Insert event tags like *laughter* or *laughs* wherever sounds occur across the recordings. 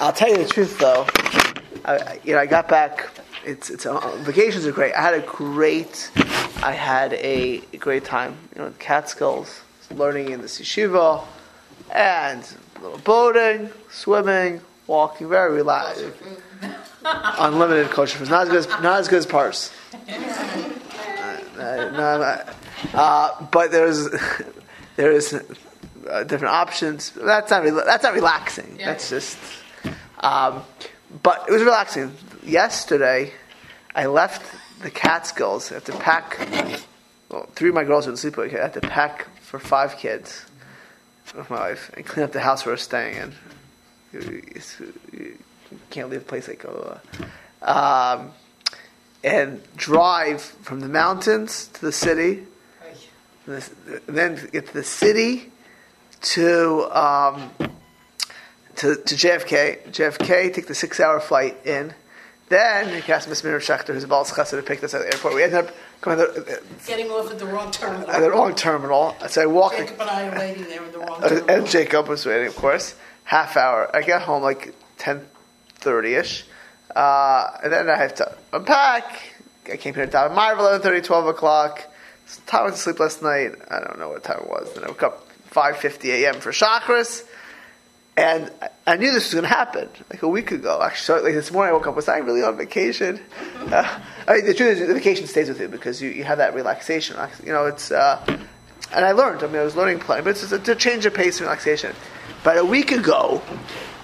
I'll tell you the truth, though. I, you know, I got back. It's it's uh, vacations are great. I had a great. I had a great time. You know, Catskills, learning in the yeshiva, and a little boating, swimming, walking, very relaxed. *laughs* Unlimited kosher food. Not as good as not as good as Pars. Uh, uh, no, uh, but there's *laughs* there's uh, different options. That's not re- that's not relaxing. Yeah. That's just. Um, but it was relaxing. Yesterday, I left the Catskills. I had to pack. Well, three of my girls were asleep. I had to pack for five kids with my wife and clean up the house we were staying in. You, can't leave a place like oh, um, and drive from the mountains to the city, and then get to the city to um, to, to JFK. JFK, take the six-hour flight in. Then you can ask Miss Miriam Schechter, who's a Baal Chesed, to pick us at the airport. We ended up going to the, Getting off at the wrong terminal. at the wrong terminal. So I walked. Jacob and I are waiting there in the wrong *laughs* Uh, terminal. and Jacob was waiting, of course. Half hour. I got home like ten thirty ish, uh, and then I have to unpack. I came here at Marvel 11:30, 12 o'clock. Time went to sleep last night. I don't know what time it was. Then I woke up five fifty a.m. for Shacharis, and I- I knew this was going to happen like a week ago. Actually, like this morning I woke up. Was I really on vacation? Uh, I mean, the truth is, the vacation stays with you because you, you have that relaxation. You know, it's. Uh, and I learned. I mean, I was learning plenty, but it's just a, change of pace and relaxation. But a week ago,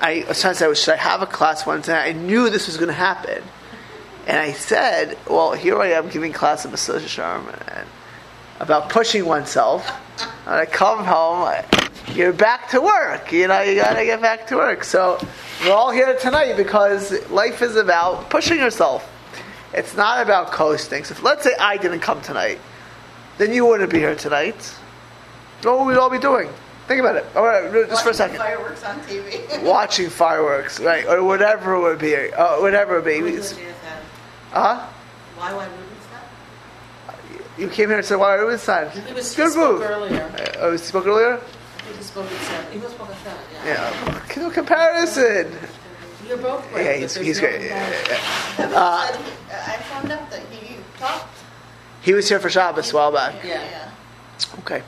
I was trying to say, should I have a class Wednesday? I knew this was going to happen, and I said, "Well, here I am giving class at Mesillas Yesharim about pushing oneself." And I come home, you're back to work. You know, you got to get back to work. So we're all here tonight because life is about pushing yourself. It's not about coasting. So if, let's say I didn't come tonight, then you wouldn't be here tonight. What would we all be doing? Think about it. All right, just for a second. Fireworks on TV. *laughs* Watching fireworks, right, or whatever it would be, uh, whatever it would be. Huh? Why would we? You came here and said, "Why are we inside?" He was Good he spoke move. earlier. Uh, Oh, you spoke earlier. He spoke at seven. He was spoke at seven. Yeah. Yeah, no comparison. You're both great. Yeah, he's, he's no great. Yeah, yeah, yeah. Uh, I found out that he talked. He was here for Shabbos a while back. Yeah. Okay.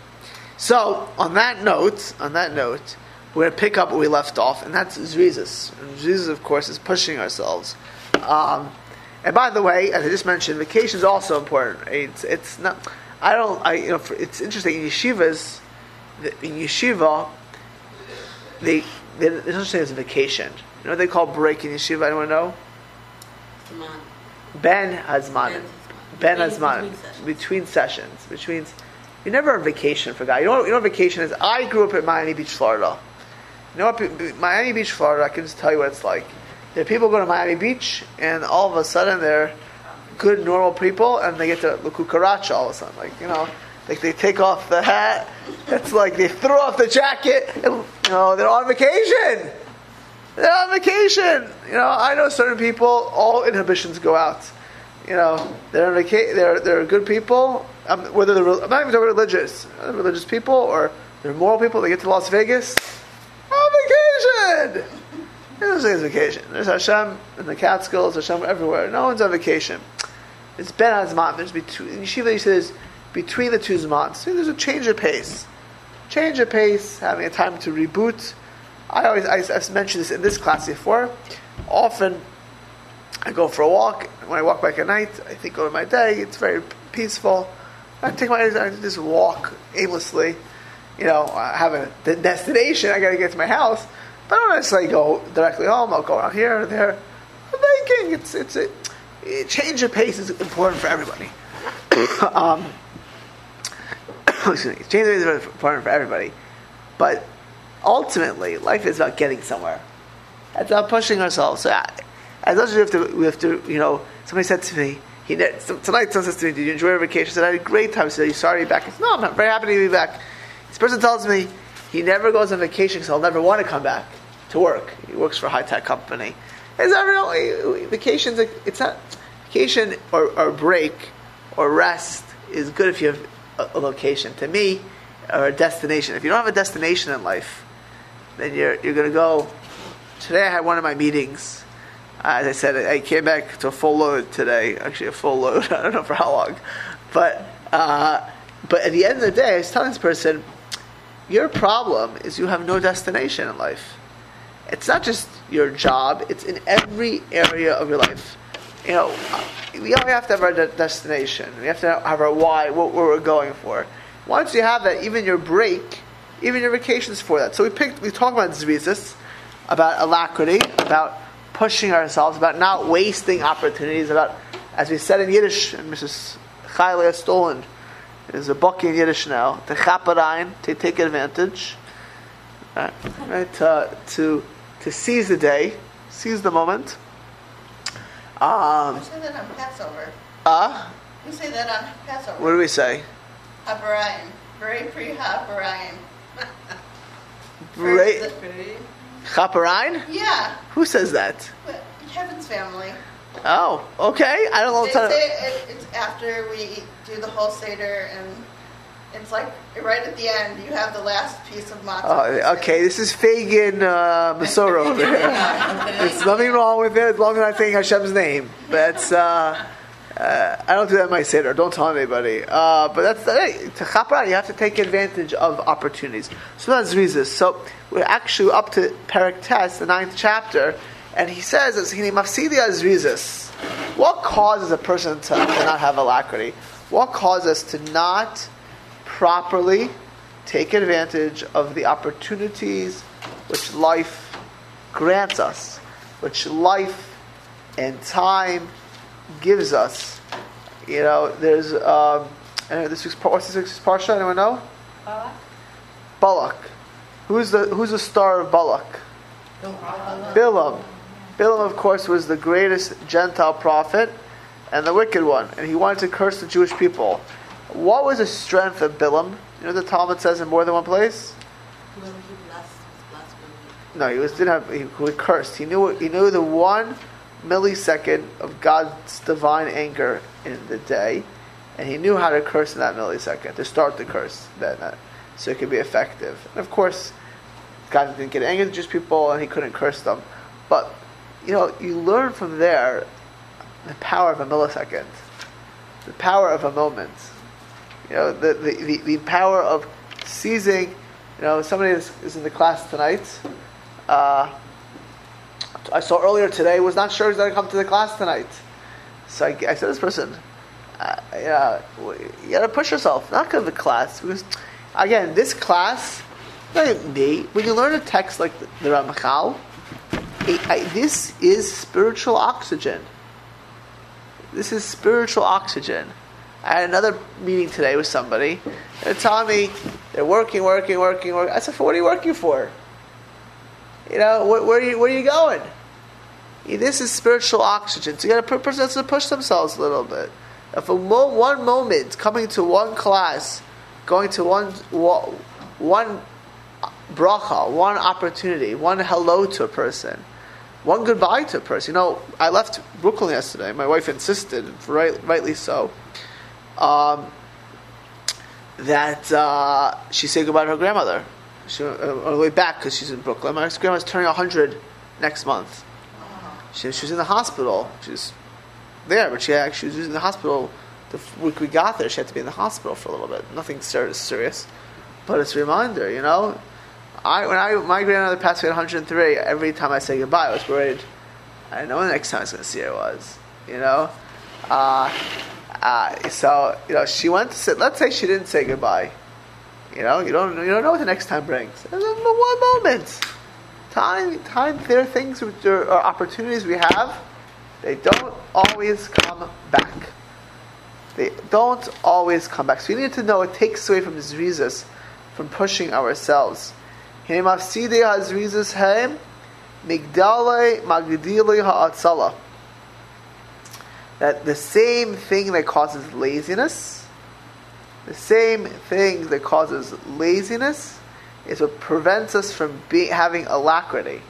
So on that note, on that note, we're going to pick up where we left off, and that's Zrizis. And Zrizis, of course, is pushing ourselves. Um, and by the way, as I just mentioned, vacation is also important. It's it's not. I don't. I you know. It's interesting in yeshivas. the- In yeshiva, they they there's no such thing as a vacation. You know what they call break in yeshiva? Anyone know? Ben Hazmanim. Ben Hazmanim. between sessions. Between. You never on vacation for God. You know, what, you know what vacation is? I grew up in Miami Beach, Florida. You know what? Miami Beach, Florida, I can just tell you what it's like. Are people go to Miami Beach, and all of a sudden they're good, normal people, and they get to La Cucaracha all of a sudden. Like, you know, like they take off the hat. *laughs* It's like they throw off the jacket, and, you know, they're on vacation. They're on vacation. You know, I know certain people, all inhibitions go out. You know, they're on vaca- they're they're good people. Um, whether they're I'm not even talking religious, religious people or they're moral people. They get to Las Vegas on vacation. There's no vacation. There's Hashem in the Catskills, Hashem everywhere. No one's on vacation. It's Ben Azmat. There's between Yeshiva. He says between the two Zmats. There's a change of pace. Change of pace, having a time to reboot. I always I, I've mentioned this in this class before. Often, I go for a walk. When I walk back at night, I think over my day. It's very peaceful. I take my I just walk aimlessly. You know, I have a destination. I got to get to my house, I don't necessarily go directly home. I'll go out here or there. I'm thinking it's it's a, a change of pace is important for everybody. *coughs* um, *coughs* excuse me, change of pace is important for everybody, but ultimately, life is about getting somewhere. It's about pushing ourselves. So, I- as much as we have to, we have to, you know. Somebody said to me, he tonight. Someone says to me, "Did you enjoy your vacation?" I said, "I had a great time." I said, "Are you sorry you're back?" Said, "No, I'm not very happy to be back." This person tells me he never goes on vacation because he'll never want to come back to work. He works for a high tech company. Is that really vacations? It's not vacation or, or break or rest is good if you have a, a location. To me, or a destination. If you don't have a destination in life, then you're you're going to go today I had one of my meetings. As I said, I came back to a full load today. Actually, a full load. *laughs* I don't know for how long, but uh, but at the end of the day, I was telling this person, your problem is you have no destination in life. It's not just your job; it's in every area of your life. You know, we all have to have our de- destination. We have to have our why, what we're going for. Once you have that, even your break, even your vacations for that. So we picked, we talked about zrizis, about alacrity, about pushing ourselves, about not wasting opportunities, about, as we said in Yiddish, and Mrs. Chayla Stolen, there's a book in Yiddish now, to chaparain, to take advantage, right, right to, to, to seize the day, seize the moment. Um, You say that on Passover. uh, You say that on Passover. what do we say? Habarayim. Very pre Habarayim. Right. *laughs* Pretty. Chaparain? Yeah. Who says that? Heaven's family. Oh, okay. I don't know. They say it, it's after we do the whole Seder and it's like right at the end you have the last piece of matzah. Oh, okay, this is Fagin uh, over here. *laughs* There's nothing wrong with it as long as I'm saying Hashem's name. But uh, uh, I don't do that in my Seder. Don't tell anybody. Uh, but that's hey, to chapra. You have to take advantage of opportunities. So that's Zrizis. So we're actually up to Perek Tes, the ninth chapter, and he says, "As he mafsidia Zrizis." What causes a person to, to not have alacrity? What causes us to not properly take advantage of the opportunities which life grants us, which life and time gives us. You know, there's um, this week's what's this week's parsha? Anyone know? Balak. Who's the who's the star of Balak? Bilam. Bilam, of course, was the greatest Gentile prophet and the wicked one, and he wanted to curse the Jewish people. What was the strength of Bilam? You know, the Talmud says in more than one place. No, he was didn't have. He, he cursed. He knew. He knew the one millisecond of God's divine anger in the day, and he knew how to curse in that millisecond to start the curse. Then, uh, so it could be effective. And of course, God didn't get angry at Jewish people, and he couldn't curse them. But you know, you learn from there the power of a millisecond, the power of a moment. You know, the the, the, the power of seizing. You know, somebody is, is in the class tonight. Uh, I saw earlier today was not sure he's going to come to the class tonight. So I, I said this person, uh, yeah, you got to push yourself, not go to the class. Because, again, this class, not me, when you learn a text like the, the I- this is spiritual oxygen. This is spiritual oxygen. I had another meeting today with somebody. They're telling me they're working, working, working, working. I said, "For what are you working for? You know, where, where are you? Where are you going? This is spiritual oxygen. So you got to person has to push themselves a little bit. If a mo- one moment coming to one class, going to one one bracha, one opportunity, one hello to a person, one goodbye to a person. You know, I left Brooklyn yesterday. My wife insisted, right, rightly so, um, that uh, she said goodbye to her grandmother. She uh, on the way back because she's in Brooklyn. My grandma's turning hundred next month. She, she was in the hospital. She's there, but she actually was in the hospital. The week we got there, she had to be in the hospital for a little bit. Nothing ser- serious, but it's a reminder. You know, I when I my grandmother passed away at 103. Every time I say goodbye, I was worried. I didn't know the next time I was going to see her was. You know, uh, uh, so you know she went to sit. Let's say she didn't say goodbye. You know, you don't you don't know what the next time brings. One moment. Time, time. There are things, which are opportunities we have. They don't always come back. They don't always come back. So we need to know it takes away from zrizas, from pushing ourselves. That the same thing that causes laziness, the same thing that causes laziness, is what prevents us from be, having alacrity.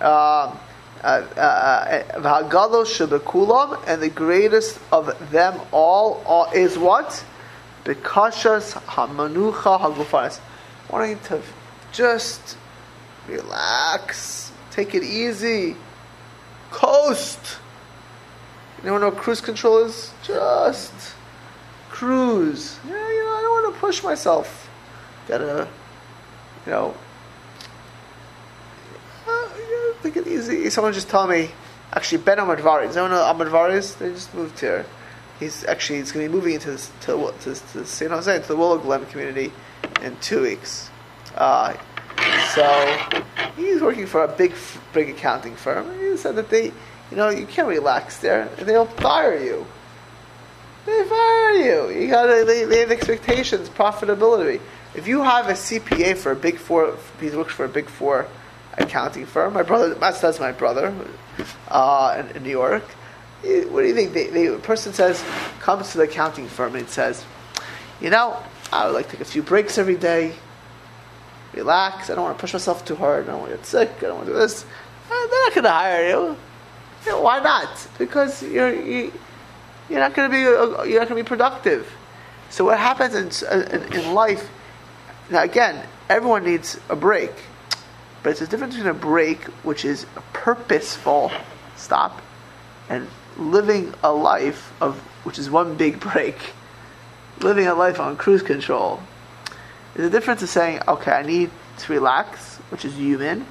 Um, uh, uh, V'hagalo and the greatest of them all, all is what? Bekashas hamanucha hagufanis. Wanting to just relax, Take it easy. Coast. You know what cruise control is? Just cruise. Yeah, you know, I don't want to push myself. Gotta, you know, uh, yeah, take it easy. Someone just told me, actually, Ben Amadvari. Does anyone know Amadvari is? They just moved here. He's actually he's going to be moving into to, to, to San Jose, into the Willow Glen community in two weeks. Uh, so he's working for a big, big accounting firm. He said that they, you know, you can't relax there. They'll fire you. They fire you. You gotta. They, they have expectations, profitability. If you have a CPA for a big four, he works for a big four accounting firm. My brother, that's, my brother, uh, in, in, New York. What do you think? A person says, comes to the accounting firm and says, you know, I would like to take a few breaks every day, relax. I don't want to push myself too hard. I don't want to get sick. I don't want to do this. Uh, they're not going to hire you. you why not? Because you're you, you're not going to be uh, you're not going to be productive. So what happens in, in, in life? Now again, everyone needs a break, but it's a difference between a break, which is a purposeful stop, and living a life of which is one big *laughs* break, living a life on cruise control. There's a difference of saying, okay, I need to relax, which is human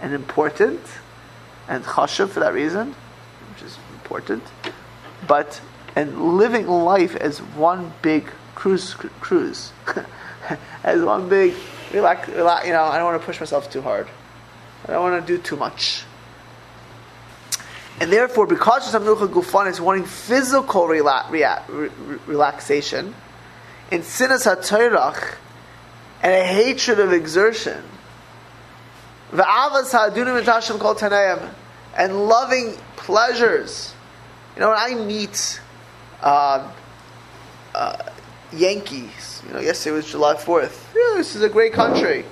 and important, and chashuv for that reason, which is important, but and living life as one big cruise, cruise, *laughs* as one big relax, relax. You know, I don't want to push myself too hard. I don't want to do too much. And therefore, because Samnucha Gufan is wanting physical rela- rea- re- relaxation, in Sinas HaTorach, and a hatred of exertion, and loving pleasures. You know, when I meet uh, uh, Yankees, you know, yesterday was July 4th. Yeah, this is a great country.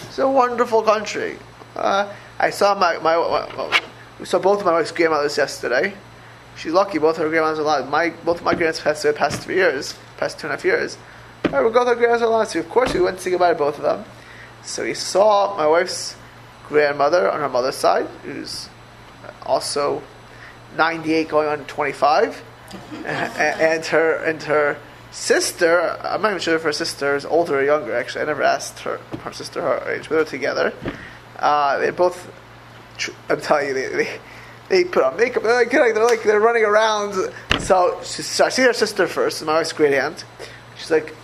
It's a wonderful country. Uh, I saw my, my, my, we saw both of my wife's grandmothers yesterday. She's lucky, both her grandmothers are alive. My, both of my grandmothers passed away past three years, past two and a half years. Of course we went to say goodbye to both of them. So we saw my wife's grandmother on her mother's side, who's also 98 going on 25. *laughs* and her and her sister, I'm not even sure if her sister is older or younger. Actually, I never asked her her sister her age. But they're together. Uh, they both. I'm telling you, they, they, they put on makeup. They're like, they're like they're running around. So, so I see her sister first, my wife's great aunt. She's like,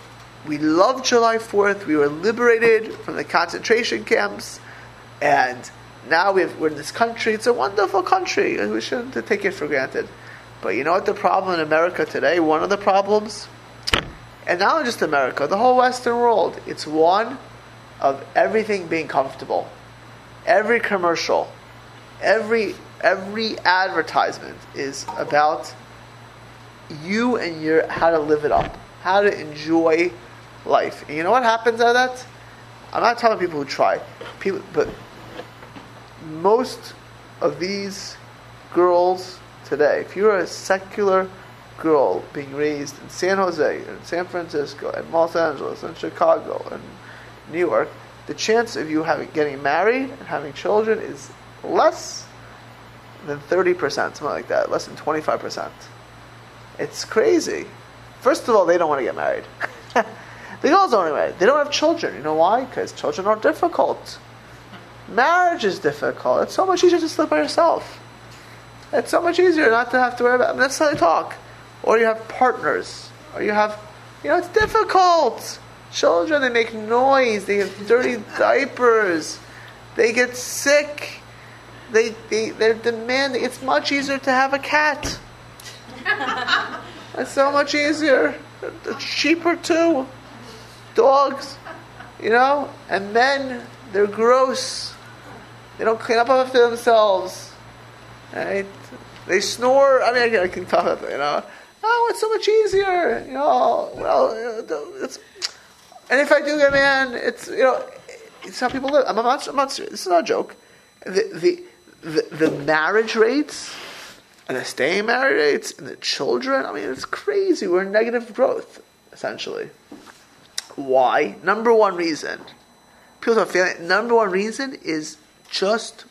we love July Fourth. We were liberated from the concentration camps, and now we are in this country. It's a wonderful country, and we shouldn't take it for granted. But you know what the problem in America today? One of the problems, and not just America, the whole Western world, it's one of everything being comfortable. Every commercial, every every advertisement is about you and your how to live it up, how to enjoy life. And you know what happens out of that? I'm not telling people who try, people, but most of these girls today, if you're a secular girl being raised in San Jose, in San Francisco, in Los Angeles, in Chicago, in New York, the chance of you having getting married and having children is less than 30%, something like that, less than 25%. It's crazy. First of all, they don't want to get married. *laughs* the girls to get married. They don't have children. You know why? Because children are difficult. Marriage is difficult. It's so much easier to sleep by yourself. It's so much easier not to have to worry about. I mean, that's how they talk. Or you have partners, or you have, you know, it's difficult. Children, they make noise. They have dirty diapers. They get sick. They they they're demanding. It's much easier to have a cat. *laughs* it's so much easier. It's cheaper too. Dogs, you know, and men, they're gross. They don't clean up after themselves. Right? They snore. I mean, I, I can talk about that, you know. Oh, it's so much easier. You know, well, it's. And if I do get man, it's you know, it's how people live. I'm not. I'm not. This is not a joke. The the the, the marriage rates and the staying married rates and the children. I mean, it's crazy. We're in negative growth essentially. Why? Number one reason. People are feeling. Number one reason is just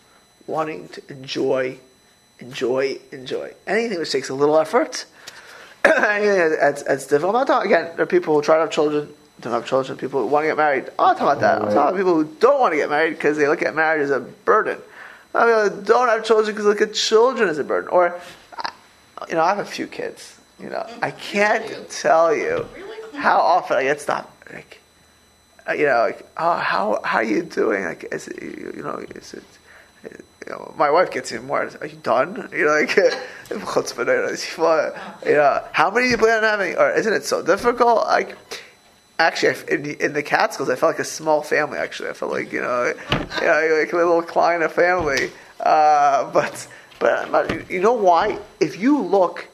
wanting to enjoy, enjoy, enjoy. Anything which takes a little effort, *coughs* anything that's, that's difficult. I'm talking, again, there are people who try to have children, don't have children, people who want to get married. I'm not talking about that. I'm talking about people who don't want to get married because they look at marriage as a burden. I mean, don't have children because look at children as a burden. Or, you know, I have a few kids. You know, mm-hmm. I can't tell you how often I get stopped. Like, uh, you know, like, oh, how how are you doing? Like, is it, you know, is it? You know, my wife gets even more. Are you done? *laughs* You know, like, *laughs* you know, how many do you plan on having? Or isn't it so difficult? Like, actually, in, the, in the Catskills, I felt like a small family. Actually, I felt like you know, you know like a little Kleiner family. Uh, but, but but you know why? If you look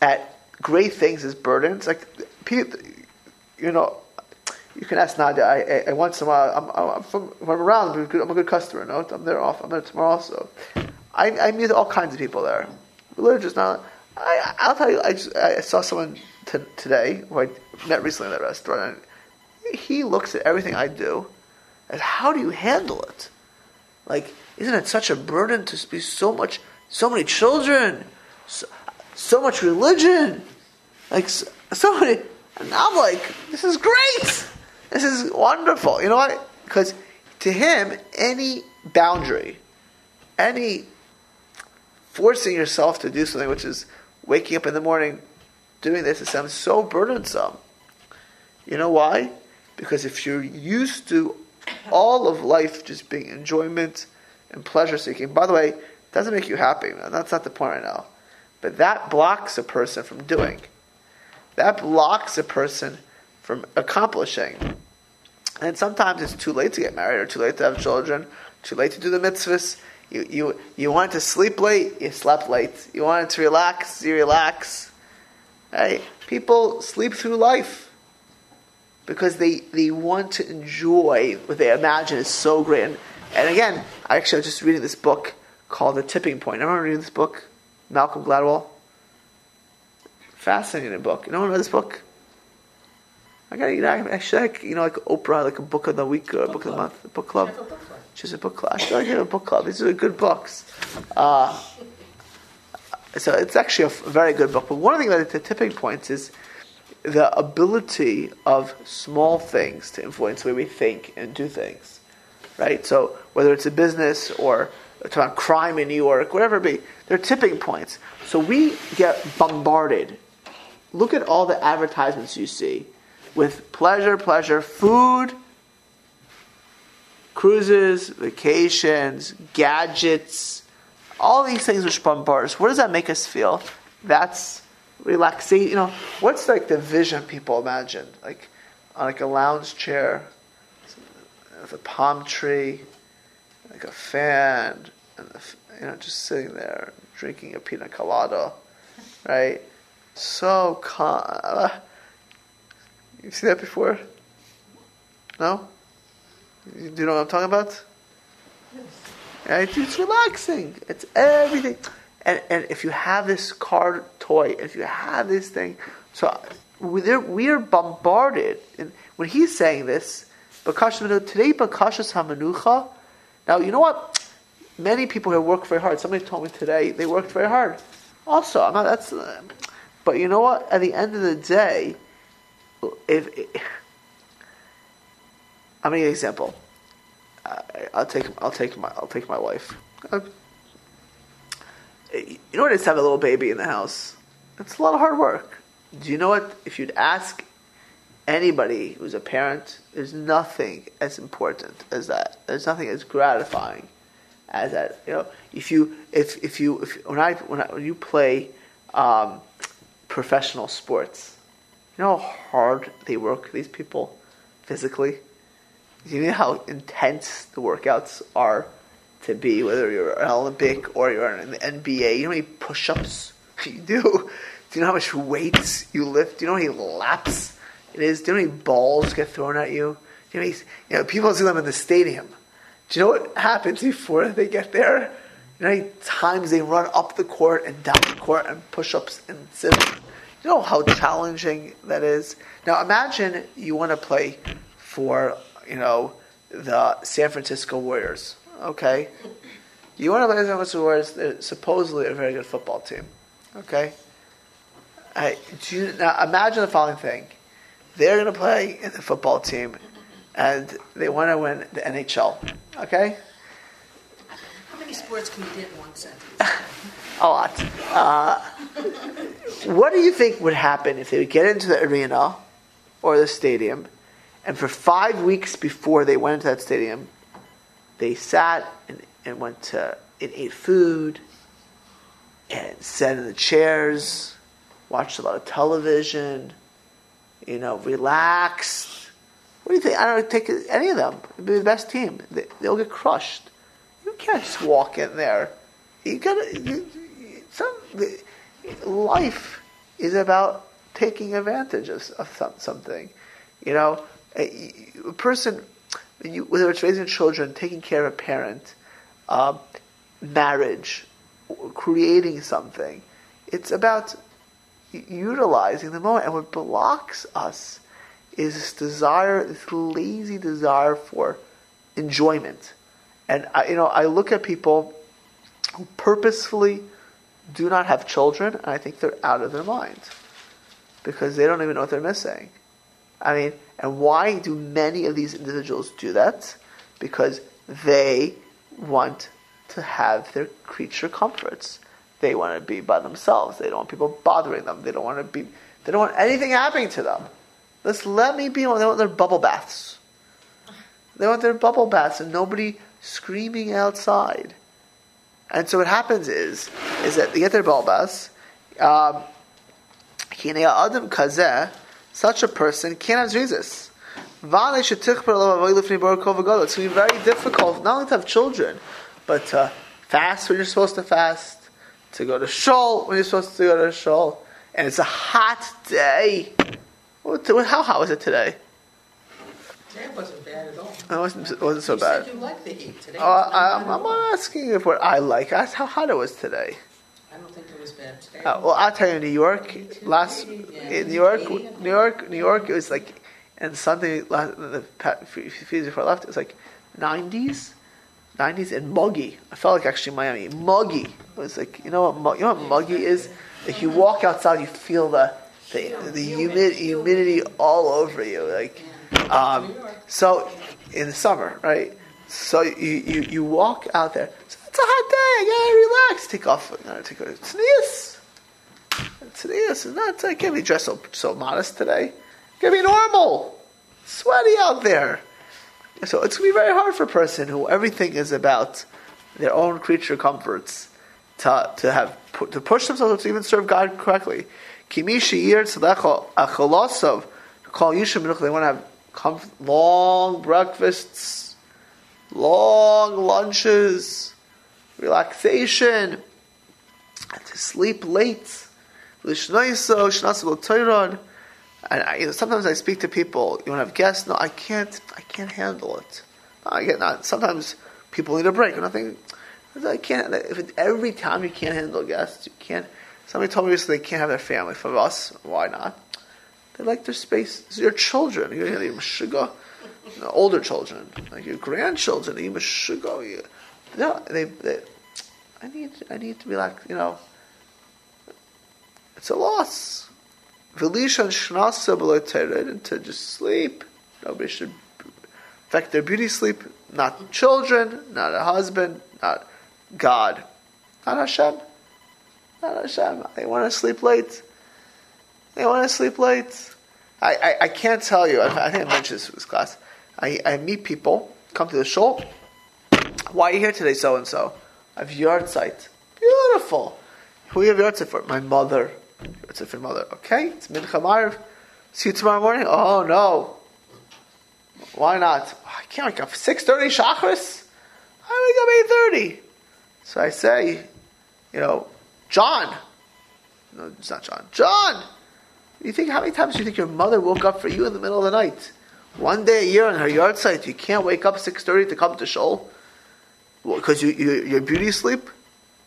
at great things as burdens, like you know, you can ask Nadia. I, I, I once in a while, I'm, I'm, from, I'm around. I'm a, good, I'm a good customer. No, I'm there off. I'm there tomorrow also. I, I meet all kinds of people there. Religious, now. I, I'll tell you. I, just, I saw someone t- today who I met recently in that restaurant. And he looks at everything I do as how do you handle it? Like, isn't it such a burden to be so much, so many children, so, so much religion, like so, so many. And I'm like, this is great. This is wonderful. You know what? Because to him, any boundary, any forcing yourself to do something, which is waking up in the morning, doing this, it sounds so burdensome. You know why? Because if you're used to all of life just being enjoyment and pleasure seeking, by the way, it doesn't make you happy. That's not the point right now. But that blocks a person from doing. That blocks a person from accomplishing. And sometimes it's too late to get married or too late to have children, too late to do the mitzvahs. You, you, you wanted to sleep late, you slept late. You wanted to relax, you relax. Hey, people sleep through life because they, they want to enjoy what they imagine is so great. And, and again, I actually was just reading this book called The Tipping Point. I remember reading this book, Malcolm Gladwell. Fascinating book. You know this book? I got you know I should like you know like Oprah like a book of the week or a book, book of the month, a book club. Just a book club. I should like have a book club. These are good books. Uh, so it's actually a very good book. But one thing that the tipping point is the ability of small things to influence the way we think and do things. Right? So whether it's a business or about crime in New York, whatever it be, they're tipping points. So we get bombarded. Look at all the advertisements you see with pleasure, pleasure, food, cruises, vacations, gadgets, all these things which bombard us. What does that make us feel? That's relaxing. You know, what's like the vision people imagine? Like on like a lounge chair with a palm tree, like a fan, and you know, just sitting there drinking a pina colada, right? So calm. You've seen that before? No? Do you know what I'm talking about? Yes. Right? It's relaxing. It's everything. And, and if you have this card toy, if you have this thing, so we are bombarded. And when he's saying this, today Bakashas Hamanucha. Now you know what? Many people have worked very hard. Somebody told me today they worked very hard. Also, I'm not, that's. But you know what? At the end of the day, if, if I'm gonna give an example. Uh, I'll take I'll take my I'll take my wife. Uh, you know what it is to have a little baby in the house? It's a lot of hard work. Do you know what? If you'd ask anybody who's a parent, there's nothing as important as that. There's nothing as gratifying as that. You know, if you if if you if when I when, I, when you play um, professional sports you know how hard they work, these people, physically? You know how intense the workouts are to be, whether you're an Olympic or you're in the NBA. You know how many push ups *laughs* you do? Do you know how much weights you lift? Do you know how many laps it is? Do you know how many balls get thrown at you? Do you know, many, you know people see them in the stadium. Do you know what happens before they get there? You know how many times they run up the court and down the court and push ups and sit you know how challenging that is? Now imagine you want to play for, you know, the San Francisco Warriors, okay? You want to play against wars? They're supposedly a very good football team. Okay. I, do you, now imagine the following thing: they're going to play in the football team, and they want to win the NHL. Okay. How many sports can you get in one sentence? *laughs* a lot. Uh, what do you think would happen if they would get into the arena or the stadium, and for five weeks before they went into that stadium, they sat and, and went to and ate food and sat in the chairs, watched a lot of television, you know, relaxed. What do you think? I don't take any of them. It'd be the best team. They, they'll get crushed. You can't just walk in there. You gotta. You, some, life is about taking advantage of, of something. You know, a, a person, you, whether it's raising children, taking care of a parent, uh, marriage, creating something, it's about utilizing the moment. And what blocks us is this desire, this lazy desire for enjoyment. And I, you know, I look at people who purposefully do not have children, and I think they're out of their minds because they don't even know what they're missing. I mean, and why do many of these individuals do that? Because they want to have their creature comforts. They want to be by themselves. They don't want people bothering them. They don't want to be. They don't want anything happening to them. Let's let me be. They want their bubble baths. They want their bubble baths and nobody screaming outside. And so what happens is, is that they get their balbas. Um, adam kazeh, such a person can't have zrizis. It's going to be very difficult not only to have children, but to fast when you're supposed to fast, to go to shul when you're supposed to go to shul, and it's a hot day. How hot was it today? Today wasn't bad at all. It wasn't, it wasn't so you bad. Said you like the heat today. Oh, I, am I'm asking if what I like. I asked how hot it was today. I don't think it was bad today. Uh, well, I'll tell you, New York last yeah. in New York, New York, New York. It was like, and Sunday last the few days before I left, it was like 90s, 90s and muggy. I felt like actually Miami muggy. It was like you know what you know what muggy is. Like you walk outside, you feel the the, the humid, humidity all over you. Like um, so in the summer, right? So you, you, you walk out there. So it's a hot day. Yeah, relax. Take off. No, take off. Nice. It's not. I can't be dressed so, so modest today. It be normal. Sweaty out there. So it's gonna be very hard for a person who everything is about their own creature comforts to to have to push themselves to even serve God correctly. Kimishi yir tzedakah acholosav call yishim They want to have comf- long breakfasts, long lunches, relaxation, to sleep late. And I, you know, sometimes I speak to people. You want to have guests? No, I can't. I can't handle it. I get not. Sometimes people need a break. Nothing. I can't. If every time you can't handle guests, you can't. Somebody told me recently they can't have their family. For us, why not? They like their space. Your children. You're older children, like your grandchildren. You you, no, they, they. I need. I need to be like you know. It's a loss. Velishan shnasa and to just sleep. Nobody should affect their beauty sleep. Not children, not a husband, not God, not Hashem, not Hashem. They want to sleep late. They want to sleep late. I, I, I can't tell you. I, I, think I mentioned this in this class. I, I meet people, come to the shul. Why are you here today, so and so? I have yahrzeit. Beautiful. Who you have yahrzeit for? My mother. Yahrzeit for mother. Okay, it's mincha Maariv. See you tomorrow morning? Oh no. Why not? I can't wake up. Six thirty Shacharis. I wake up eight thirty. So I say, you know, John. No, it's not John. John. You think how many times do you think your mother woke up for you in the middle of the night? One day a year on her yahrzeit, you can't wake up six thirty to come to shul because you, you your beauty sleep.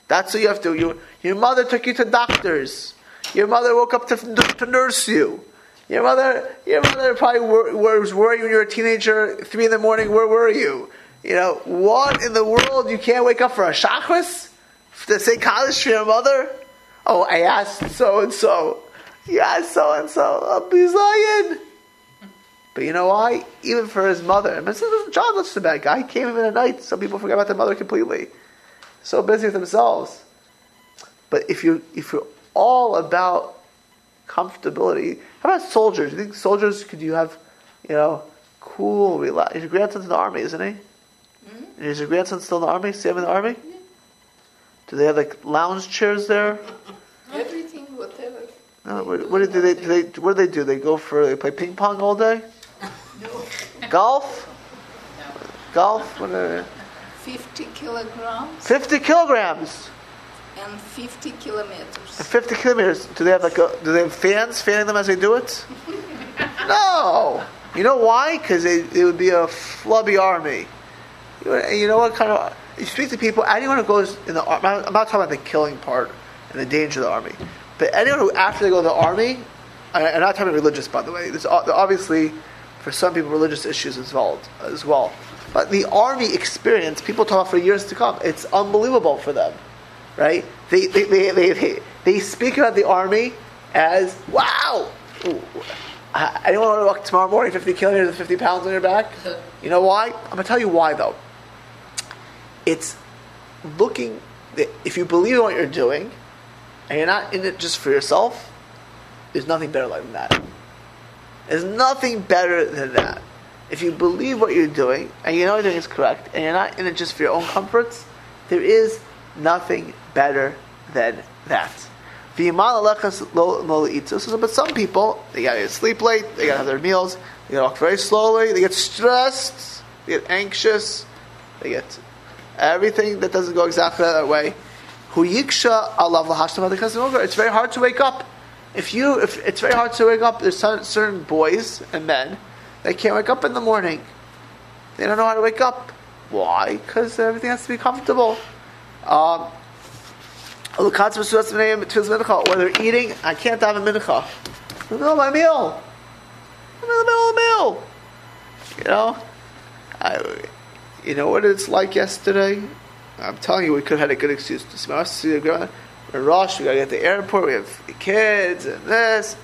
That's what you have to. You, your mother took you to doctors. Your mother woke up to, to nurse you. Your mother, your mother probably wor- was worried when you were a teenager, three in the morning. Where were you? You know, what in the world? You can't wake up for a Shacharis? To say Kaddish for your mother? Oh, I asked so and so. Asked so and so. I'll be Zion. But you know why? Even for his mother. I mean, John was just a bad guy. He came in at night. Some people forget about their mother completely. So busy with themselves. But if you if you're all about comfortability, how about soldiers? You think soldiers could you have, you know, cool, relax? Your grandson's in the army, isn't he? Mm-hmm. Is your grandson still in the army? See him in the army? Yeah. Do they have like lounge chairs there? *laughs* Everything, whatever. No, what, what do they, do they? What do they do? They go for they play ping pong all day. *laughs* Golf. Golf. What are, Fifty kilograms. Fifty kilograms. And fifty kilometers. And Fifty kilometers. Do they have like a, do they have fans fanning them as they do it? *laughs* no. You know why? Because it, it would be a flubby army. You know what kind of you speak to people. Anyone who goes in the army. I'm not talking about the killing part and the danger of the army, but anyone who after they go to the army, and I'm not talking religious, by the way. There's uh, obviously for some people religious issues involved as well. But the army experience, people talk about for years to come. It's unbelievable for them, right? They they, they, they, they, speak about the army as wow. Ooh, uh, anyone want to walk tomorrow morning 50 kilometers with 50 pounds on your back? You know why? I'm going to tell you why though. It's looking, if you believe in what you're doing, and you're not in it just for yourself, there's nothing better than that. There's nothing better than that. If you believe what you're doing, and you know what you're doing is correct, and you're not in it just for your own comforts, there is nothing better than that. But some people, they gotta sleep late, they gotta have their meals, they gotta walk very slowly, they get stressed, they get anxious, they get everything that doesn't go exactly that way. It's very hard to wake up. If you, if it's very hard to wake up, there's certain boys and men they can't wake up in the morning. They don't know how to wake up. Why? Because everything has to be comfortable. Um, whether eating, I can't have a mincha. In the middle of my meal. In the middle of the meal. You know? I, you know what it's like yesterday? I'm telling you, we could have had a good excuse to see We're in rush, we gotta get to the airport, we have kids and this.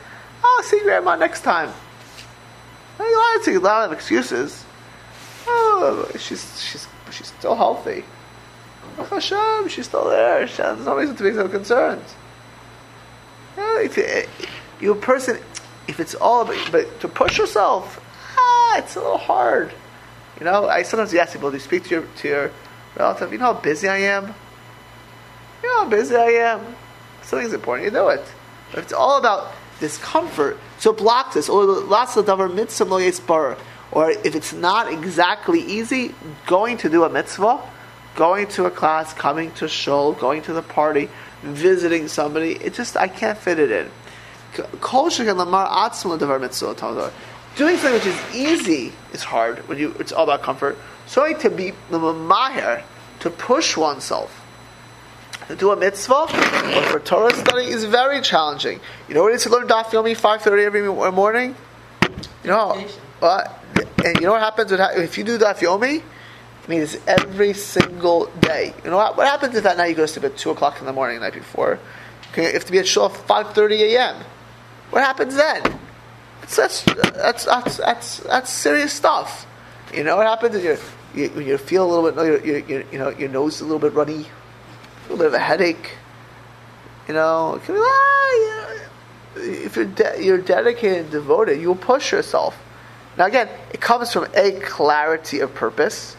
I'll see grandma next time. I lied to you, a lot of excuses. Oh, she's she's she's still healthy. Oh, Hashem, she's still there. There's no reason to be so concerned. Yeah, if you, you a person, if it's all about, but to push yourself, ah, it's a little hard. You know, I sometimes ask people, do you speak to your to your relative? You know how busy I am. You know how busy I am. Something's important, you do it. But if it's all about discomfort, so it blocks this. Or lots of davar mitzvah Or if it's not exactly easy, going to do a mitzvah, going to a class, coming to shul, going to the party, visiting somebody, it just I can't fit it in. Doing something which is easy is hard when you it's all about comfort. So to be the mahir, to push oneself to do a mitzvah but for Torah study is very challenging. You know what it is to learn Daf Yomi 5.30 every uh, morning? You know, what? Uh, and you know what happens if you do Daf Yomi? I mean, it's every single day. You know what? What happens if that night you go to sleep at 2 o'clock in the morning the night before? You have to be at shul at 5.30 a.m. What happens then? That's, that's, that's, that's, that's serious stuff. You know what happens you, you, you feel a little bit, you, you, you know, your nose is a little bit runny, a little bit of a headache. You know, be, ah, if you're de- you're dedicated and devoted, you'll push yourself. Now again, it comes from a clarity of purpose,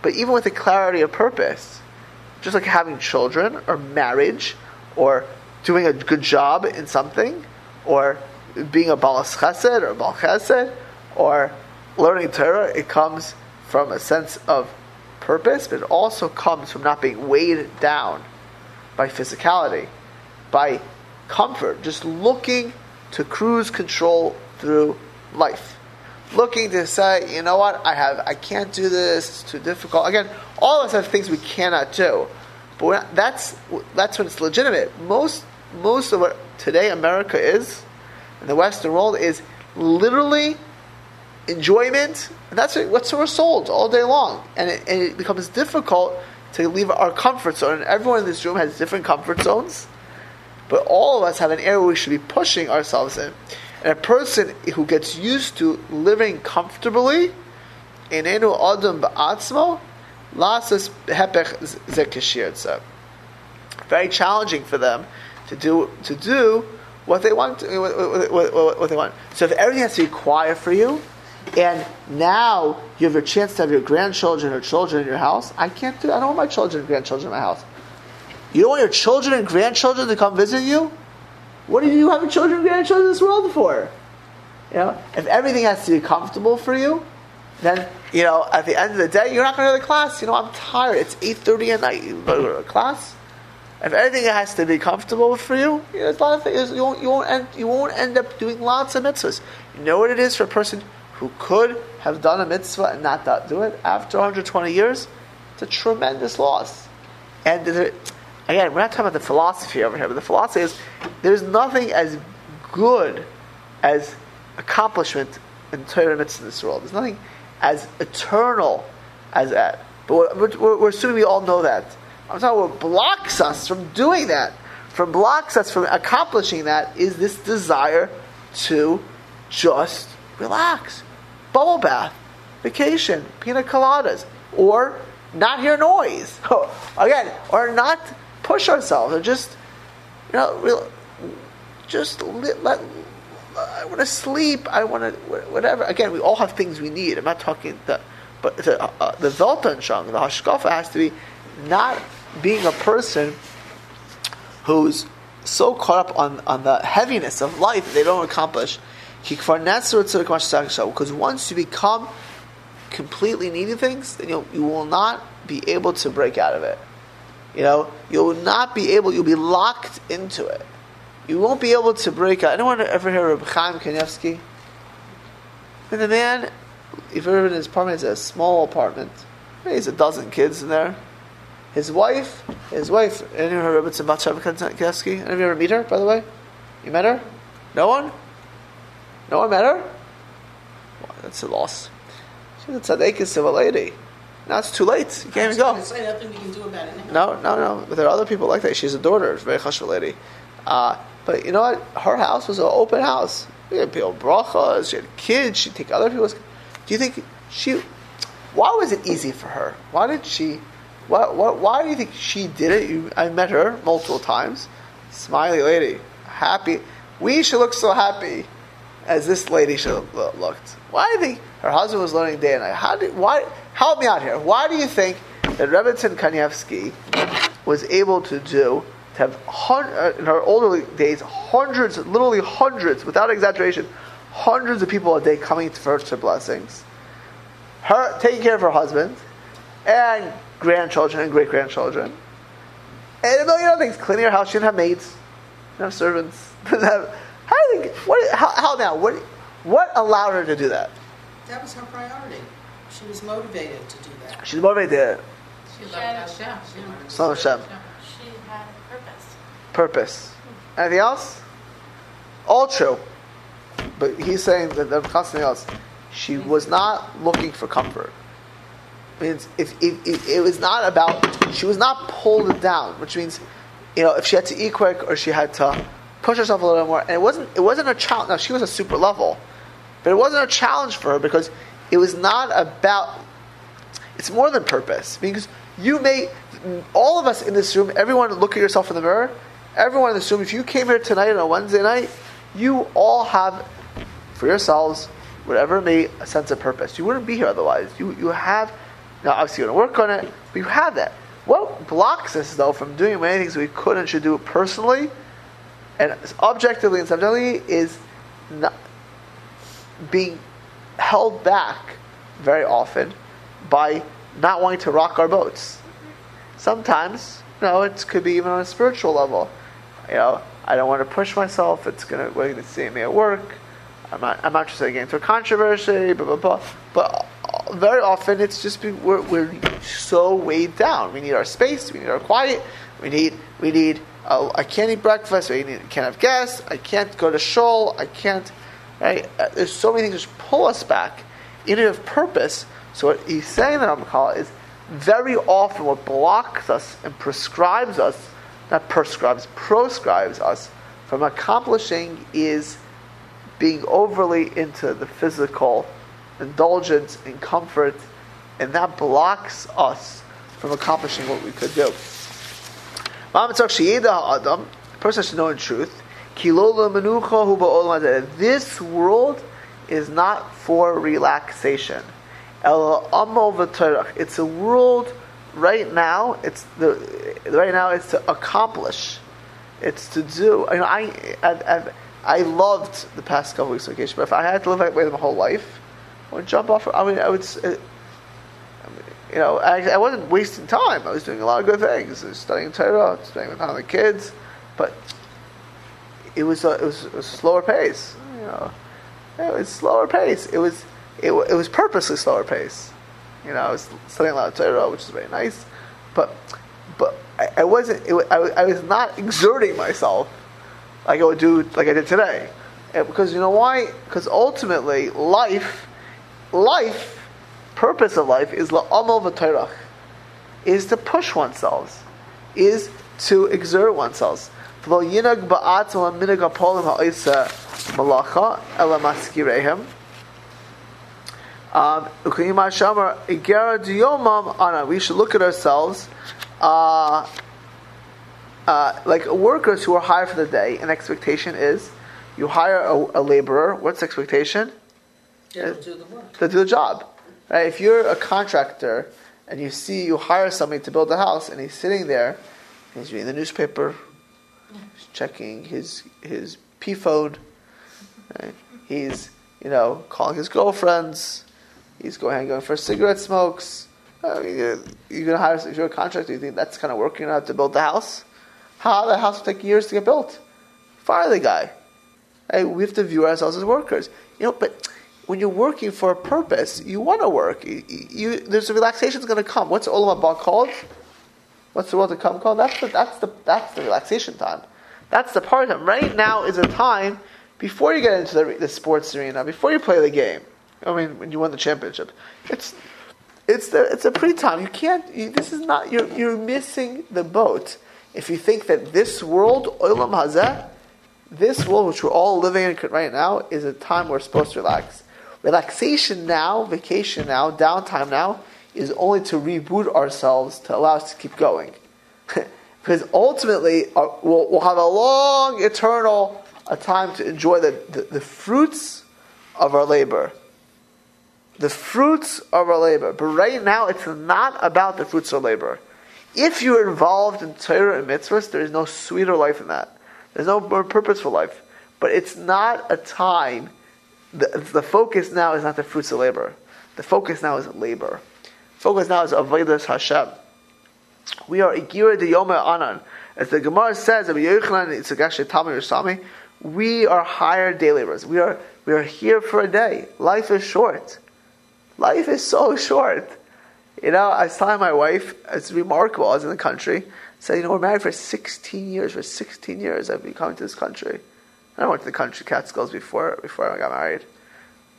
but even with a clarity of purpose, just like having children or marriage or doing a good job in something or being a balas chesed or bal chesed or learning Torah, it comes from a sense of purpose, but it also comes from not being weighed down by physicality, by comfort, just looking to cruise control through life. Looking to say, you know what, I have, I can't do this. It's too difficult. Again, all of us have things we cannot do, but that's that's when it's legitimate. Most most of what today America is, in the Western world, is literally enjoyment, and that's what, we're sold all day long. And it, and it becomes difficult to leave our comfort zone. And everyone in this room has different comfort zones, but all of us have an area we should be pushing ourselves in. And a person who gets used to living comfortably, in enu adam ba'atzmo, lasas hepech zekashir Very challenging for them to do to do what they want. What, what, what, what they want. So if everything has to be quiet for you, and now you have a chance to have your grandchildren or children in your house. I can't do. I don't want my children and grandchildren in my house. You don't want your children and grandchildren to come visit you. What do you have children and grandchildren in this world for? You know, if everything has to be comfortable for you, then you know at the end of the day you're not going to the class. You know, I'm tired. It's eight thirty at night. You go to class. If everything has to be comfortable for you, you know, there's a lot of things. You won't, you won't end. You won't end up doing lots of mitzvahs. You know what it is for a person who could have done a mitzvah and not do it after 120 years, it's a tremendous loss. And there, again, we're not talking about the philosophy over here, but the philosophy is there's nothing as good as accomplishment in Torah mitzvah in this world. There's nothing as eternal as that. But we're, we're, we're assuming we all know that. I'm talking what blocks us from doing that, from blocks us from accomplishing that, is this desire to just relax bubble bath, vacation, pina coladas, or not hear noise. *laughs* Again, or not push ourselves, or just, you know, just let, I want to sleep. I want to whatever. Again, we all have things we need. I'm not talking the, but the uh, uh the Weltanschauung, the hashkafa has to be not being a person who's so caught up on, on the heaviness of life that they don't accomplish because once you become completely needing things, then you you will not be able to break out of it. You know, you will not be able. You'll be locked into it. You won't be able to break out. Anyone ever hear of Chaim Kanievsky? And the man, if been in his apartment, it's a small apartment. He's a dozen kids in there. His wife, his wife, any of her Rebbe Tzimbat Kanievsky? Any of you ever meet her, by the way? You met her? No one? No one met her? Well, that's a loss. She's a tzaddik of a lady. Now it's too late. You can't even go. Say nothing we can do about it now. No, no, no. But there are other people like that. She's a daughter. She's a very chashuv lady. Uh, but you know what? Her house was an open house. We had people brachas. She had kids. She'd take other people's. Do you think she? Why was it easy for her? Why did she? Why, why, why do you think she did it? You, I met her multiple times. Smiley lady, happy. We should look so happy as this lady should have looked. Why do you think her husband was learning day and night? How did why? Help me out here. Why do you think that Rebbetzin Kanievsky was able to do to have uh, in her older days hundreds, literally hundreds, without exaggeration, hundreds of people a day coming to first her blessings. Her taking care of her husband and grandchildren and great grandchildren. And a million other things. Cleaning her house. She didn't have maids. Didn't have servants. *laughs* Didn't have how do you, what, how, how now? What, what allowed her to do that? That was her priority. She was motivated to do that. She's motivated. She loved Hashem. She loved Hashem. She had a purpose. Purpose. Anything else? All true. But he's saying that there's something else. She was not looking for comfort. Means if, if, if, it was not about she was not pulled down, which means you know if she had to eat quick or she had to push herself a little more. And it wasn't it wasn't a challenge. Now she was a super level, but it wasn't a challenge for her because it was not about. It's more than purpose because you may all of us in this room. Everyone look at yourself in the mirror. Everyone in this room. If you came here tonight on a Wednesday night, you all have for yourselves whatever may a sense of purpose. You wouldn't be here otherwise. You you have now obviously you're going to work on it, but you have that. What blocks us though from doing many things we could and should do personally and objectively and subjectively is not being held back very often by not wanting to rock our boats. Sometimes, you know, it could be even on a spiritual level. You know, I don't want to push myself. It's gonna going to see me at work. I'm not. I'm not interested in getting into a controversy. Blah blah blah. But very often, it's just be, we're, we're so weighed down. We need our space. We need our quiet. We need we need uh, I can't eat breakfast. I can't have guests. I can't go to shul. I can't. Right? Uh, there's so many things which pull us back, in of purpose. So what he's saying that I'm Ramchal is very often what blocks us and prescribes us, not prescribes, proscribes us from accomplishing is being overly into the physical indulgence and comfort, and that blocks us from accomplishing what we could do. The person should know in truth, this world is not for relaxation. It's a world right now. It's the right now. It's to accomplish. It's to do. You know, I, I, I loved the past couple weeks of vacation, but if I had to live that way my whole life, I would jump off. I mean, I would. Uh, you know, I, I, wasn't wasting time. I was doing a lot of good things. I was studying Torah, spending time with the kids, but it was a, it was a slower pace. You know, it was slower pace. It was it, it was purposely slower pace. You know, I was studying a lot of Torah, which is very nice, but but I, I wasn't. It, I, I was not exerting myself like I would do like I did today, and because you know why? Because ultimately, life, life, purpose of life is la'amal v'torach, is to push oneself, is to exert oneself. Um, we should look at ourselves uh, uh, like workers who are hired for the day. An expectation is you hire a, a laborer. What's the expectation? Yeah, to do the work. To do the job. Right? If you're a contractor and you see you hire somebody to build a house and he's sitting there, he's reading the newspaper, he's checking his his p phone. Right? He's you know calling his girlfriends. He's going going for cigarette smokes. Uh, I mean, you're, to hire if you're a contractor. You think that's kind of working out to build the house? How the house will take years to get built? Fire the guy. We have to view ourselves as workers. You know, but when you're working for a purpose, you want to work. You, you, there's a relaxation that's going to come. What's Olam Haba called? What's the world to come called? That's the, that's the, that's the relaxation time. That's the part of Right now is a time before you get into the, the sports arena, before you play the game. I mean, when you won the championship, it's it's the, it's a pre time. You can't. You, this is not. You're you're missing the boat if you think that this world, olam hazeh, this world which we're all living in right now, is a time we're supposed to relax. Relaxation now, vacation now, downtime now, is only to reboot ourselves to allow us to keep going. *laughs* because ultimately uh, we'll, we'll, have a long, eternal a time to enjoy the, the, the, fruits of our labor. The fruits of our labor. But right now, it's not about the fruits of labor. If you're involved in Torah and mitzvahs, there is no sweeter life than that. There's no more purposeful life. But it's not a time, the, the focus now is not the fruits of labor. The focus now is labor. Focus now is avodas Hashem. We are Igira de Yoma Anan. As the Gemara says, it's actually we are hired day laborers. We are, we are here for a day. Life is short. Life is so short. You know, I was telling my wife, it's remarkable, I was in the country, said, you know, we're married for 16 years. For 16 years I've been coming to this country. I went to the country Catskills before before I got married.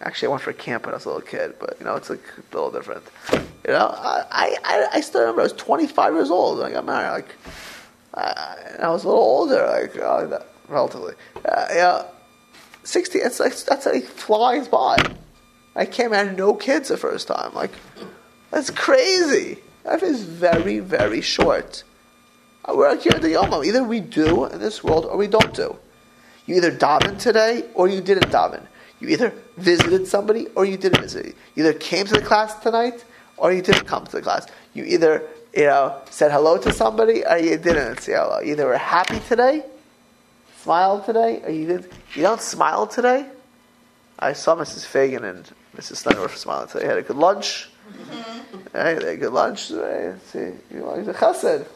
Actually, I went for a camp when I was a little kid, but you know, it's like a little different. You know, I, I, I still remember I was 25 years old when I got married. Like, I, I was a little older, like uh, relatively. Uh, yeah, 60. It's like that's like flies by. I came out no kids the first time. Like, that's crazy. Life is very, very short. Uh, we're here at the Yom. Either we do in this world or we don't do. You either daven today or you didn't daven. You either visited somebody or you didn't visit. You either came to the class tonight or you didn't come to the class. You either you know said hello to somebody or you didn't say hello. You either were happy today, smiled today, or you didn't. you don't smile today. I saw Mrs. Fagan and Mrs. Snyder were smiling today. Had a good lunch. Mm-hmm. Right, they had a good lunch. Right? See, you know, he's a chesed.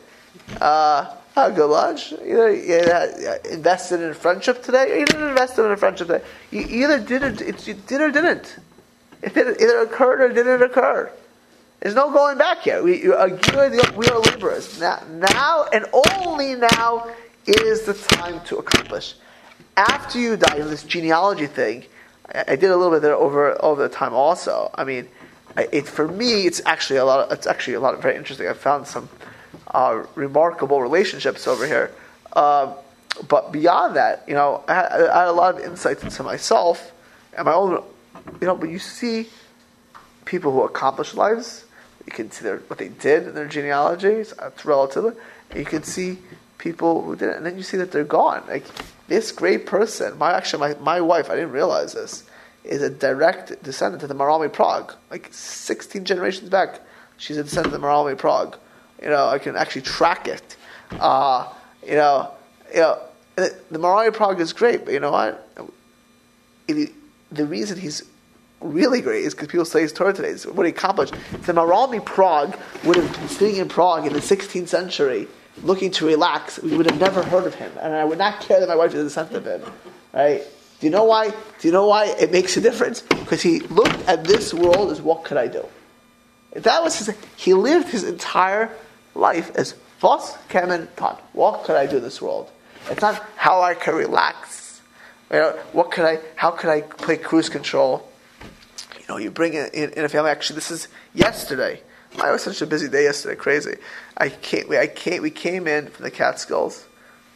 Uh, a good lunch. Either you uh, invested in friendship today, or you didn't invest in a friendship today. You either did it, it you did or didn't. It either occurred or didn't occur. There's no going back yet. We, uh, are we are laborers. Now, now and only now is the time to accomplish. After you die, this genealogy thing, I, I did a little bit there over over the time also. I mean, it for me, it's actually a lot. Of, it's actually a lot of very interesting. I found some uh, remarkable relationships over here. Um, but beyond that, you know, I had, I had a lot of insights into myself and my own. You know, but you see people who accomplish lives, you can see their, what they did in their genealogies. It's relative. And you can see people who did it, and then you see that they're gone. Like this great person, my actually my, my wife, I didn't realize this, is a direct descendant of the Maharal mi Prague. Like 16 generations back, she's a descendant of the Maharal mi Prague. You know, I can actually track it. Uh, you know, you know, the, the Maharal mi Prague is great, but you know what? The reason he's really great is because people say his Torah today. Is what he accomplished. The Maharal mi Prague would have been sitting in Prague in the 16th century, looking to relax, we would have never heard of him, and I would not care that my wife is a descendant of him. Right? Do you know why? Do you know why it makes a difference? Because he looked at this world as what could I do? That was his. He lived his entire life is was kemen tan. What could I do in this world? It's not how I can relax. You know, what could I? How could I play cruise control? You know, you bring it in, in a family. Actually, this is yesterday. I was such a busy day yesterday, crazy. I came, I came, we came in from the Catskills,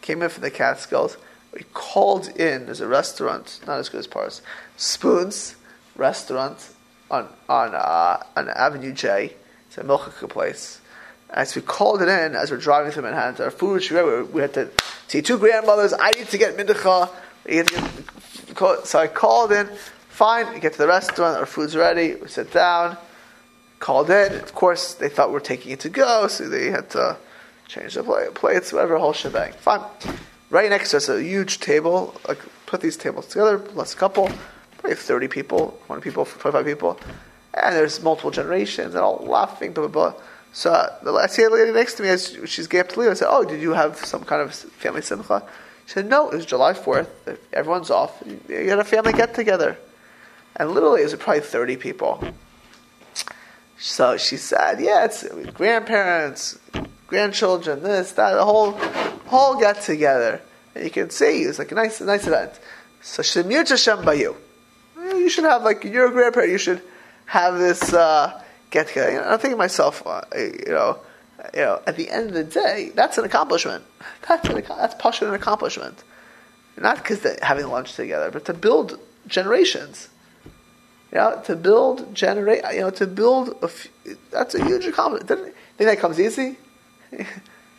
came in from the Catskills. We called in. There's a restaurant, not as good as Paris. Spoons restaurant on on uh, on Avenue J. It's a milchika place. As we called it in, as we're driving through Manhattan, our food. We had to see two grandmothers. I need to get mindacha. So I called in. Fine, we get to the restaurant. Our food's ready. We sit down called in. Of course, they thought we were taking it to go, so they had to change the plates, whatever, whole shebang. Fine. Right next to us, a huge table. Like put these tables together, plus a couple, probably thirty people, twenty people, twenty-five people, and there's multiple generations and all laughing, blah blah blah. So the last year, lady next to me, she's gave up to leave, I said, "Oh, did you have some kind of family simcha?" She said, "No, it was July fourth. Everyone's off. You had a family get together." And literally, it was probably thirty people. So she said, yeah, it's grandparents, grandchildren, this, that, the whole, whole get together. And you can see it was like a nice, nice event. So she said, Mir by you. You should have, like, you're a grandparent, you should have this uh, get together. You know, I'm thinking to myself, uh, you know, you know, at the end of the day, that's an accomplishment. That's, an, that's partially an accomplishment. Not because they're having lunch together, but to build generations. You know, to build, generate, you know, to build, a f- that's a huge accomplishment. Didn't, think that comes easy? *laughs* Didn't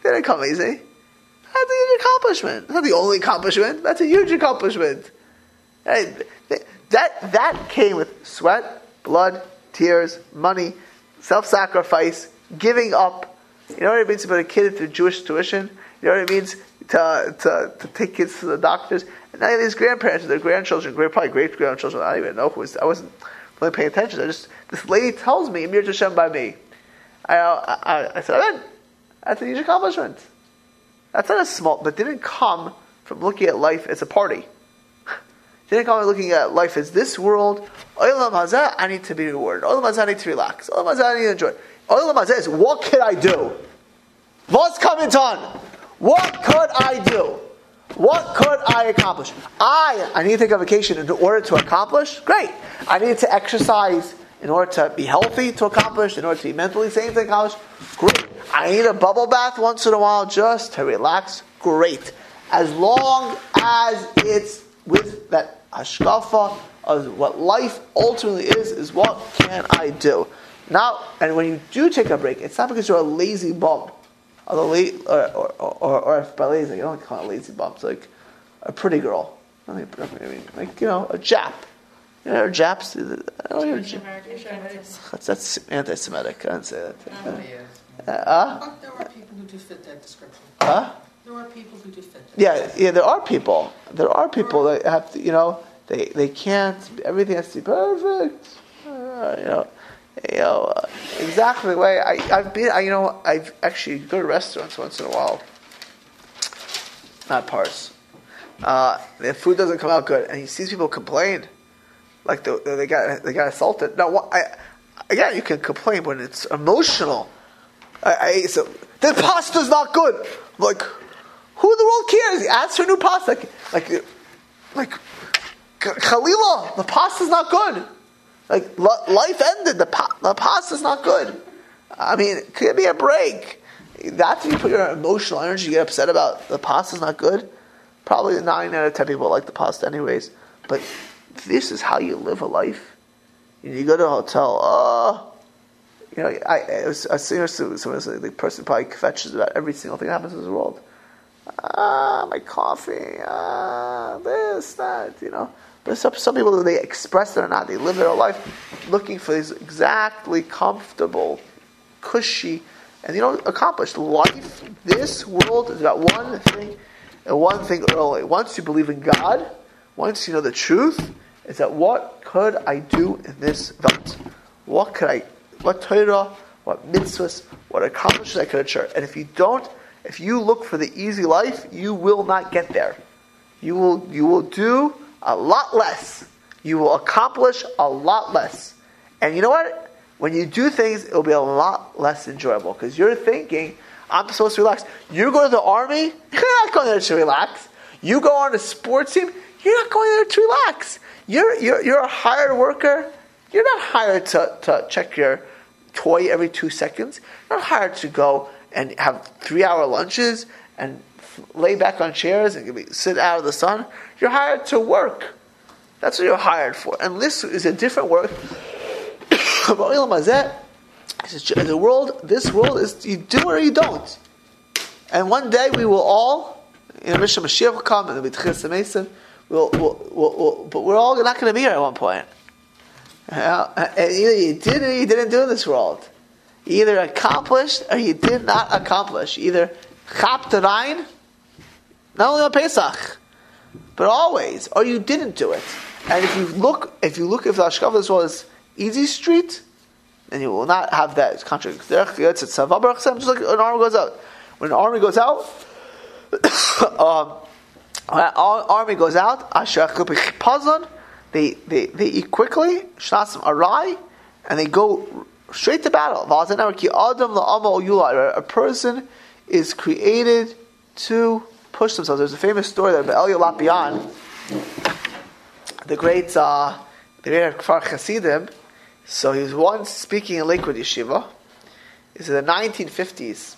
it come easy. That's a huge accomplishment. Not the only accomplishment. That's a huge accomplishment. Hey, that, that came with sweat, blood, tears, money, self-sacrifice, giving up. You know what it means to put a kid through Jewish tuition? You know what it means to, to, to take kids to the doctors? And now these grandparents and their grandchildren, probably great grandchildren, I don't even know who was, I wasn't really paying attention. I just, this lady tells me, Amir Hashem by me. I, I, I said, Amen. That's a huge accomplishment. That's not a small, but didn't come from looking at life as a party. Didn't come from looking at life as this world. Olam hazeh, I need to be rewarded. Olam hazeh, I need to relax. Olam hazeh, I need to enjoy. Olam hazeh is what can I do? What's coming on? What could I do? What could I accomplish? I I need to take a vacation in order to accomplish. Great. I need to exercise in order to be healthy to accomplish. In order to be mentally sane to accomplish. Great. I need a bubble bath once in a while just to relax. Great. As long as it's with that hashkafa of what life ultimately is, is what can I do? Now, and when you do take a break, it's not because you're a lazy bum or the late, or, or, or, or if by lazy, you don't call it lazy bumps, like a pretty girl. I mean, like, you know, a Jap. You know, Japs, I don't hear that's, that's anti Semitic. I didn't say that. Uh, uh, there are people who do fit that description. Huh? There are people who do fit that. Yeah, yeah, there are people. There are people that have to, you know, they, they can't, everything has to be perfect. Uh, you know, you know, uh, exactly the way I, I've been. I, you know, I've actually go to restaurants once in a while. Not parse. Uh, the food doesn't come out good, and he sees people complain, like the, they got they got assaulted. Now, I, again, you can complain when it's emotional. I, I so the pasta's not good. Like, who in the world cares? He asks for new pasta. Like, like, like Khalila, the pasta's not good. Like li- life ended. The pa- the not good. I mean, give be a break. That's when you put your emotional energy. You get upset about the pasta's not good. Probably nine out of ten people like the pasta anyways. But this is how you live a life. You go to a hotel. Oh, you know, I, I was, saying to someone, the person probably kvetches about every single thing that happens in this world. Ah, my coffee. Ah, this, that. You know. But some, some people, they express it or not, they live their life looking for these exactly comfortable, cushy, and you know, accomplished life. This world is about one thing, and one thing only. Once you believe in God, once you know the truth, is that what could I do in this world? What could I, what Torah, what mitzvahs, what accomplishments I could achieve? And if you don't, if you look for the easy life, you will not get there. You will, you will do a lot less. You will accomplish a lot less. And you know what? When you do things, it'll be a lot less enjoyable because you're thinking, I'm supposed to relax. You go to the army, you're not going there to relax. You go on a sports team, you're not going there to relax. You're, you're, you're a hired worker. You're not hired to, to check your toy every two seconds. You're not hired to go and have three hour lunches and lay back on chairs and sit out of the sun. You're hired to work. That's what you're hired for. And this is a different work. *coughs* the world, this world is you do or you don't. And one day we will all, you know, Mishnah Mashiach will come and the B'tchis Mason, we'll, we'll, we'll, but we're all not going to be here at one point. Uh, and either you did or you didn't do this world. You either accomplished or you did not accomplish. Either chap rein, not only on Pesach, but always, or you didn't do it. And if you look, if you look, if the Ashkav this was easy street, then you will not have that contract. Just like an army goes out. When an army goes out, *coughs* um, when an army goes out, they, they, they eat quickly, arai, and they go straight to battle. A person is created to push themselves. There's a famous story that Elya Lopian, the great, uh, the great Kfar Hasidim, so he was once speaking in Lakewood Yeshiva. This is the 1950s.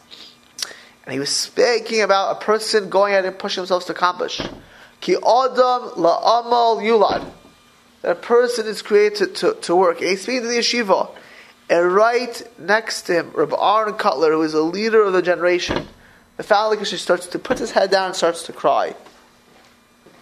And he was speaking about a person going out and pushing themselves to accomplish. Ki Adam la'amal yulad. That a person is created to, to work. And he's speaking to the yeshiva. And right next to him, Rabbi Aaron Kotler, who is a leader of the generation, the family starts to put his head down and starts to cry.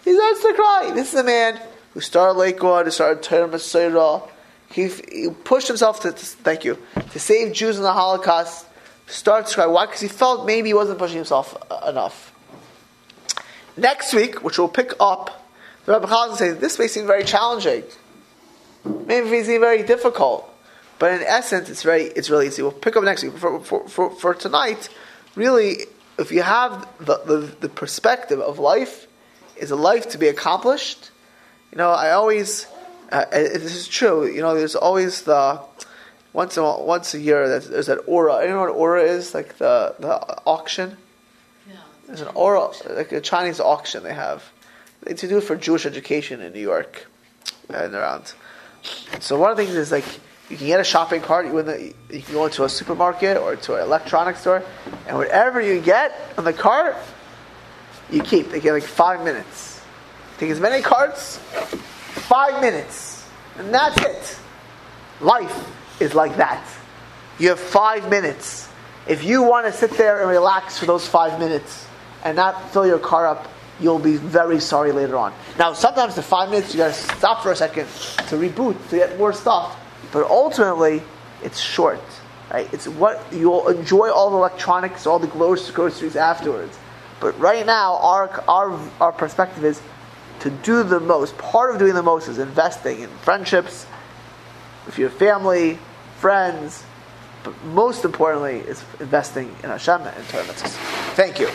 He starts to cry. This is a man who started Lakewood, who started Torah Umesorah. He, he, pushed himself to, to, thank you, to save Jews in the Holocaust. Starts to cry. Why? Because he felt maybe he wasn't pushing himself uh, enough. Next week, which we'll pick up, the Rabbi Chazan says, this may seem very challenging. Maybe it seem very difficult. But in essence, it's very, it's really easy. We'll pick up next week. For, for, for, for tonight, really, if you have the, the, the, perspective of life, is a life to be accomplished. You know, I always, uh, this is true. You know, there's always the once a once a year there's that aura. You know what aura is? Like the the auction. Yeah. There's an aura, like a Chinese auction they have. They to do it for Jewish education in New York and around. So one of the things is like you can get a shopping cart. You, the, you can go into a supermarket or to an electronics store, and whatever you get on the cart, you keep. They get like five minutes. Take as many carts, five minutes, and that's it. Life is like that. You have five minutes. If you want to sit there and relax for those five minutes and not fill your car up, you'll be very sorry later on. Now, sometimes the five minutes you got to stop for a second to reboot to get more stuff but ultimately, it's short. Right? It's what you'll enjoy all the electronics, all the groceries afterwards. But right now, our, our, our perspective is to do the most. Part of doing the most is investing in friendships, with your family, friends, but most importantly is investing in Hashem and Torah Thank you.